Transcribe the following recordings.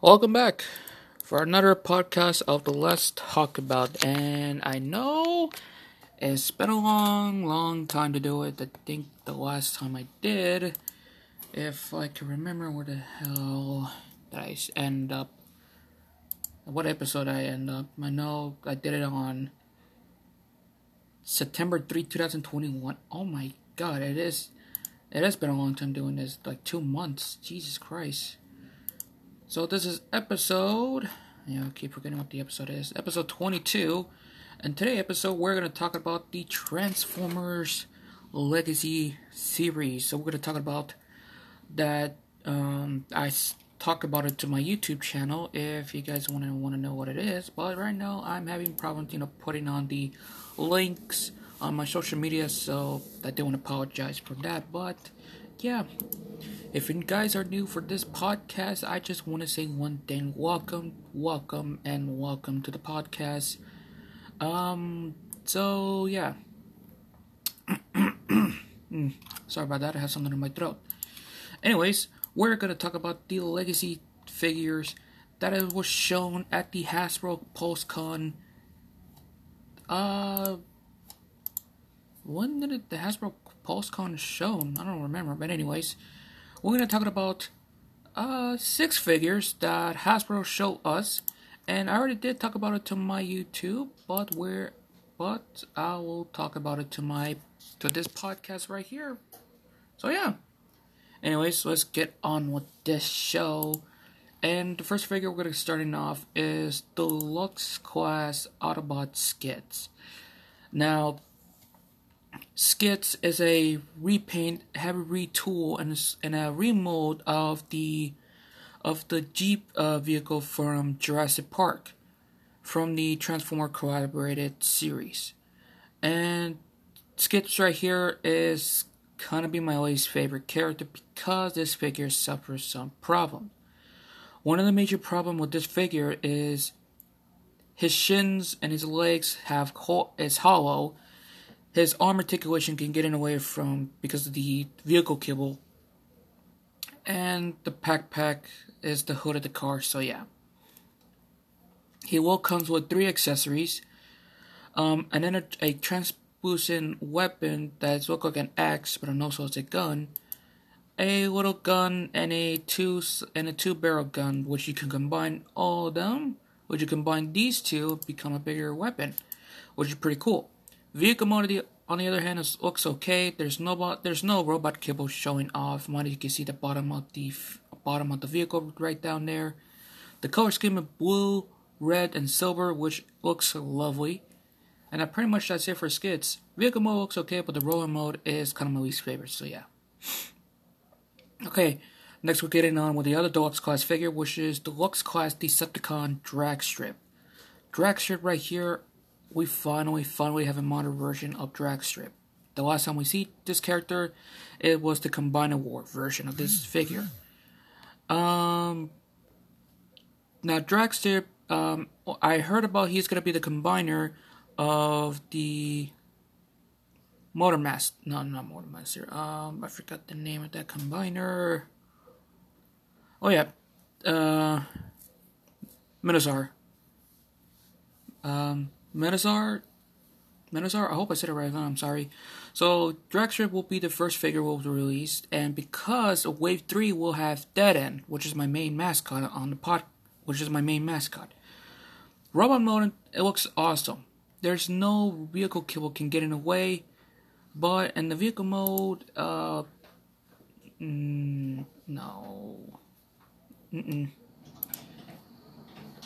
Welcome back for another podcast of the Let's Talk About. And I know it's been a long, long time to do it. I think the last time I did, if I can remember where the hell did I end up, what episode I end up. I know I did it on September 3, 2021. Oh my god, it is. It has been a long time doing this, like two months. Jesus Christ. So this is episode. Yeah, I keep forgetting what the episode is. Episode 22. And today episode we're gonna talk about the Transformers Legacy series. So we're gonna talk about that. Um, I talk about it to my YouTube channel if you guys want to know what it is. But right now I'm having problems, you know, putting on the links on my social media, so I do want to apologize for that. But yeah, if you guys are new for this podcast, I just want to say one thing: welcome, welcome, and welcome to the podcast. Um, so yeah. mm, sorry about that. I have something in my throat. Anyways, we're gonna talk about the legacy figures that was shown at the Hasbro PulseCon. Uh, when did it, the Hasbro PulseCon shown? I don't remember, but anyways, we're gonna talk about uh six figures that Hasbro showed us, and I already did talk about it to my YouTube, but we're but I will talk about it to my to this podcast right here. So yeah. Anyways, let's get on with this show. And the first figure we're gonna be starting off is the Lux class Autobot Skids. Now, Skids is a repaint, heavy retool, and and a remold of the of the Jeep uh, vehicle from Jurassic Park, from the Transformer collaborated series, and Skids right here is gonna be my least favorite character because this figure suffers some problems. One of the major problems with this figure is his shins and his legs have is hollow his arm articulation can get in the way from because of the vehicle kibble. And the pack pack is the hood of the car, so yeah. He will comes with three accessories. Um, and then a, a translucent weapon that's look like an axe, but also it's a gun. A little gun and a two and a two barrel gun, which you can combine all of them. Which you combine these two, become a bigger weapon, which is pretty cool. Vehicle mode, on the other hand, is, looks okay. There's no there's no robot cable showing off. Money, you can see the bottom of the bottom of the vehicle right down there. The color scheme is blue, red, and silver, which looks lovely. And that pretty much that's it for Skids. Vehicle mode looks okay, but the roller mode is kind of my least favorite. So yeah. Okay, next we're getting on with the other Deluxe class figure, which is Deluxe class Decepticon Dragstrip. Drag Strip right here we finally, finally have a modern version of Dragstrip. The last time we see this character, it was the Combiner War version of this figure. Um, now Dragstrip, um, I heard about he's gonna be the combiner of the Motormaster. No, not Motormaster. Um, I forgot the name of that combiner. Oh yeah, uh, Menasor. Um, Menasor, Menasor, I hope I said it right. I'm sorry. So Dragstrip will be the first figure we'll release, and because of Wave Three we'll have Dead End, which is my main mascot on the pod, which is my main mascot. Robot mode, it looks awesome. There's no vehicle kibble can get in the way, but in the vehicle mode, uh, mm, no, Mm-mm.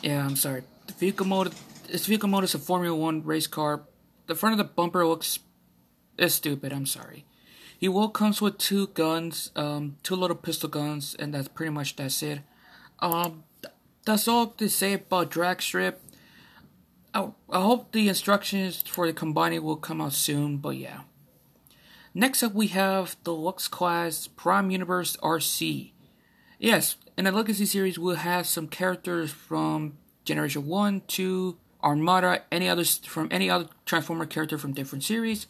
yeah, I'm sorry. The vehicle mode this vehicle mode is a Formula One race car. The front of the bumper looks is stupid. I'm sorry. He will comes with two guns, um, two little pistol guns, and that's pretty much that's it. Um, that's all to say about Dragstrip. I, I hope the instructions for the combining will come out soon, but yeah. Next up, we have the Lux Class Prime Universe Arcee. Yes, in the Legacy series, we'll have some characters from Generation 1, 2, Armada, any others from any other Transformer character from different series.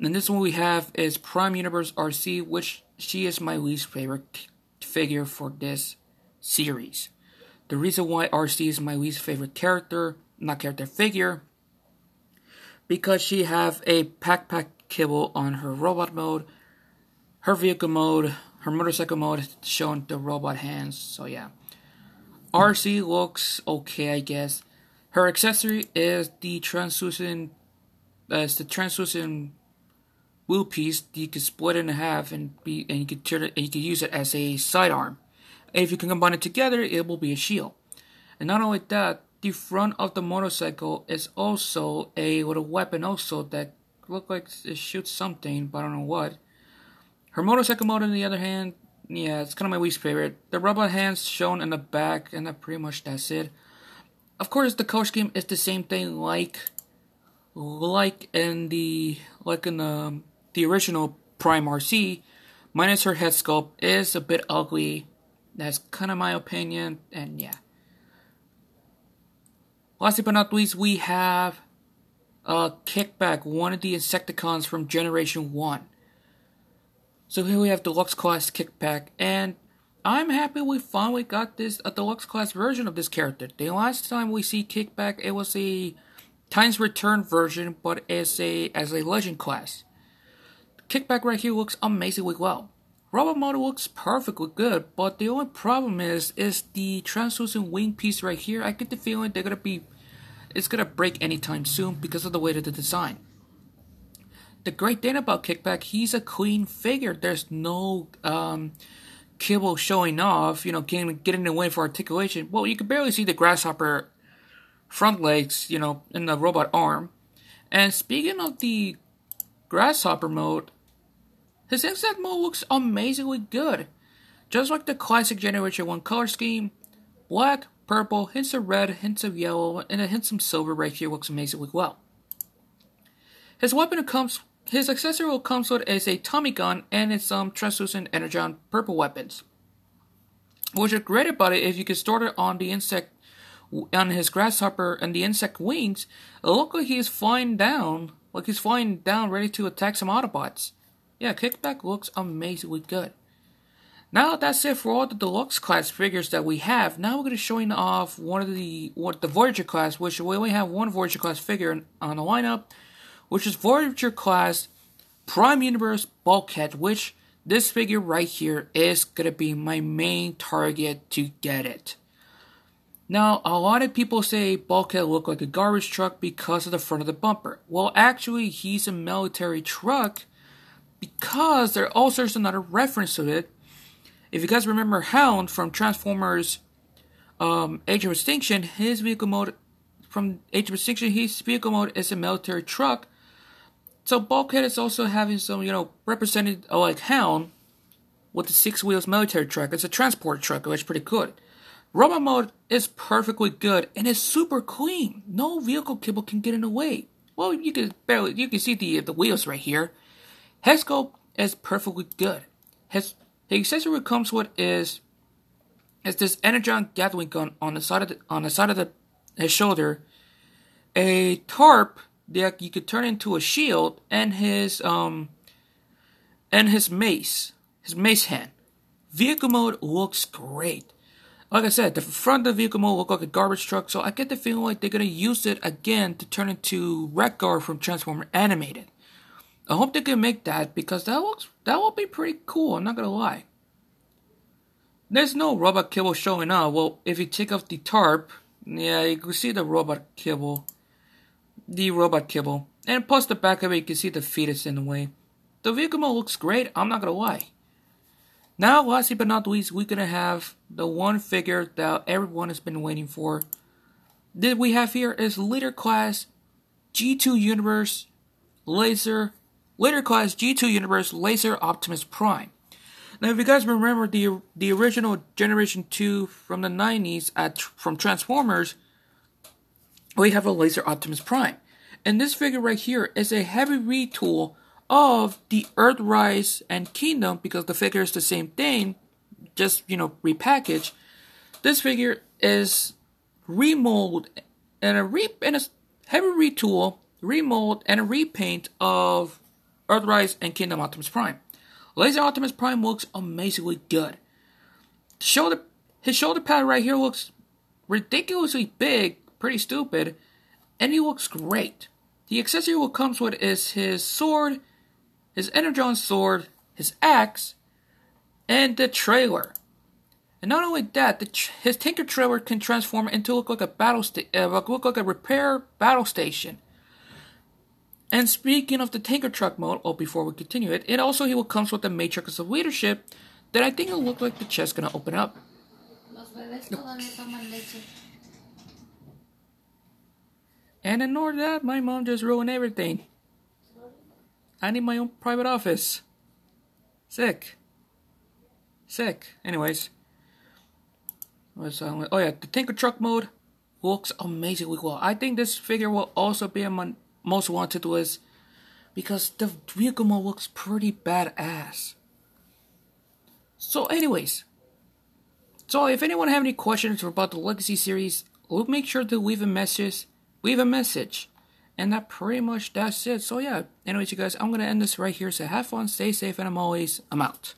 And this one we have is Prime Universe Arcee, which she is my least favorite figure for this series. the reason why Arcee is my least favorite character, not character figure, because she have a pack pack kibble on her robot mode, her vehicle mode, her motorcycle mode showing the robot hands. So yeah, Arcee looks okay, I guess. Her accessory is the translucent, uh, it's the translucent wheel piece. You can split it in half and be, and you can turn it, and you can use it as a sidearm. And if you can combine it together, it will be a shield. And not only that, the front of the motorcycle is also a little weapon also that look like it shoots something, but I don't know what. Her motorcycle mode, on the other hand, yeah, it's kind of my least favorite. The rubber hands shown in the back, and that pretty much that's it. Of course, the color scheme is the same thing, like, like in the like in the the original Prime Arcee, minus her head sculpt is a bit ugly. That's kind of my opinion, and yeah. Lastly but not least, we have uh, Kickback, one of the Insecticons from Generation 1. So here we have Deluxe Class Kickback, and I'm happy we finally got this a Deluxe Class version of this character. The last time we see Kickback, it was a Titans Return version, but as a as a Legend class. Kickback right here looks amazingly well. Robot model looks perfectly good, but the only problem is is the translucent wing piece right here. I get the feeling they're gonna be it's gonna break anytime soon because of the way of the design. The great thing about Kickback, he's a clean figure. There's no um, kibble showing off, you know, getting getting away for articulation. Well, you can barely see the grasshopper front legs, you know, in the robot arm. And speaking of the grasshopper mode, his insect mode looks amazingly good. Just like the classic Generation 1 color scheme, black, purple, hints of red, hints of yellow, and a hint of silver right here looks amazingly well. His weapon comes his accessory will come with is a Tommy gun and its um translucent energon purple weapons. What's great about it is you can store it on the insect on his grasshopper and the insect wings, it looks like he's flying down, like he's flying down ready to attack some Autobots. Yeah, Kickback looks amazingly good. Now that's it for all the deluxe class figures that we have. Now we're going to showing off one of the what the Voyager class, which we only have one Voyager class figure on the lineup, which is Voyager class Prime Universe Bulkhead, which this figure right here is to be my main target to get it. Now, a lot of people say Bulkhead look like a garbage truck because of the front of the bumper. Well, actually, he's a military truck because there also is another reference to it. If you guys remember Hound from Transformers um, Age of Extinction, his vehicle mode from Age of Extinction, his vehicle mode is a military truck. So Bulkhead is also having some, you know, represented uh, like Hound with the six wheels military truck. It's a transport truck, which is pretty good. Robot mode is perfectly good and it's super clean. No vehicle kibble can get in the way. Well, you can barely you can see the the wheels right here. Sculpt is perfectly good. His the accessory comes with is is this energon Gatling gun on the side of the on the side of the his shoulder, a tarp that you could turn into a shield, and his um and his mace, his mace hand. Vehicle mode looks great. Like I said, the front of the vehicle mode looks like a garbage truck, so I get the feeling like they're gonna use it again to turn into Wreck-Gar from Transformer Animated. I hope they can make that because that looks that will be pretty cool. I'm not gonna lie. There's no robot kibble showing up. Well, if you take off the tarp, yeah, you can see the robot kibble, the robot kibble, and plus the back of it, you can see the fetus in the way. The vehicle looks great. I'm not gonna lie. Now, lastly but not least, we're gonna have the one figure that everyone has been waiting for. That we have here is Leader Class G2 Universe Laser Leader class G2 Universe Laser Optimus Prime. Now, if you guys remember the the original Generation 2 from the 90s at from Transformers, we have a Laser Optimus Prime. And this figure right here is a heavy retool of the Earthrise and Kingdom because the figure is the same thing, just you know repackaged. This figure is remold and a re and a heavy retool, remold and a repaint of Earthrise, and Kingdom Optimus Prime. Laser Optimus Prime looks amazingly good. Shoulder, his shoulder pad right here looks ridiculously big, pretty stupid, and he looks great. The accessory what comes with is his sword, his Energon sword, his axe, and the trailer. And not only that, his Tinker trailer can transform into look like a battle uh, look like a repair battle station. And speaking of the Tinker Truck mode, oh, before we continue it, it also he will comes with the Matrix of Leadership that I think will look like the chest gonna open up. And in ignore that, my mom just ruined everything. I need my own private office. Sick. Sick. Anyways. What's on Oh yeah, the Tinker Truck mode looks amazingly well. I think this figure will also be on my most wanted list because the vehicle mode looks pretty badass. So anyways, so if anyone have any questions about the Legacy series, make sure to leave a message leave a message. And that pretty much that's it. So yeah, anyways, you guys, I'm gonna end this right here. So have fun, stay safe, and I'm always I'm out.